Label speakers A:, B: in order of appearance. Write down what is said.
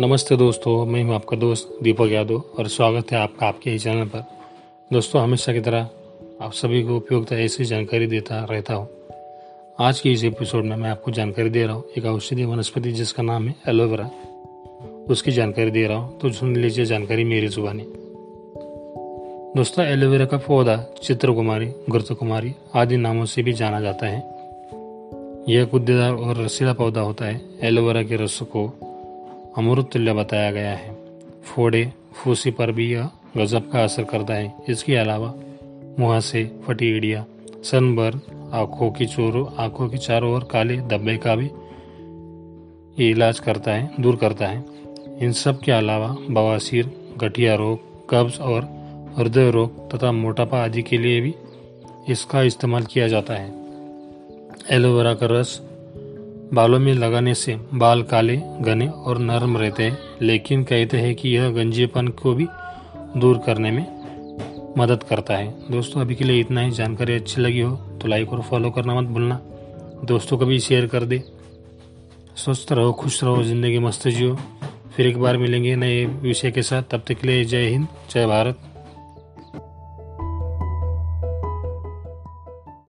A: नमस्ते दोस्तों, मैं हूँ आपका दोस्त दीपक यादव और स्वागत है आपका आपके ही चैनल पर। दोस्तों, हमेशा की तरह आप सभी को उपयुक्त ऐसी जानकारी देता रहता हूँ। आज की इस एपिसोड में मैं आपको जानकारी दे रहा हूँ एक औषधीय वनस्पति जिसका नाम है एलोवेरा। उसकी जानकारी दे रहा हूँ तो सुन लीजिए जानकारी मेरी जुबानी। दोस्तों, एलोवेरा का पौधा चित्र चित्रकुमारी गुरुकुमारी आदि नामों से भी जाना जाता है। यह गुद्देदार और रसीला पौधा होता है एलोवेरा के रस को अमृत तुल्य बताया गया है। फोड़े, फूसी पर भी यह गजब का असर करता है। इसके अलावा मुहासे फटी एड़िया सनबर, आँखों की चोरों, आँखों की चारों ओर काले धब्बे का भी ये इलाज करता है, दूर करता है। इन सब के अलावा, बवासीर, गठिया रोग, कब्ज और हृदय रोग तथा मोटापा आदि के लिए भी इसका इस्तेमाल किया जाता है। एलोवेरा का रस बालों में लगाने से बाल काले, घने और नरम रहते हैं, लेकिन कहते हैं कि यह गंजेपन को भी दूर करने में मदद करता है। दोस्तों, अभी के लिए इतना ही। जानकारी अच्छी लगी हो तो लाइक और फॉलो करना मत भूलना। दोस्तों को भी शेयर कर दे। स्वस्थ रहो, खुश रहो, ज़िंदगी मस्त जियो। फिर एक बार मिलेंगे नए विषय के साथ। तब तक के लिए जय हिंद, जय भारत।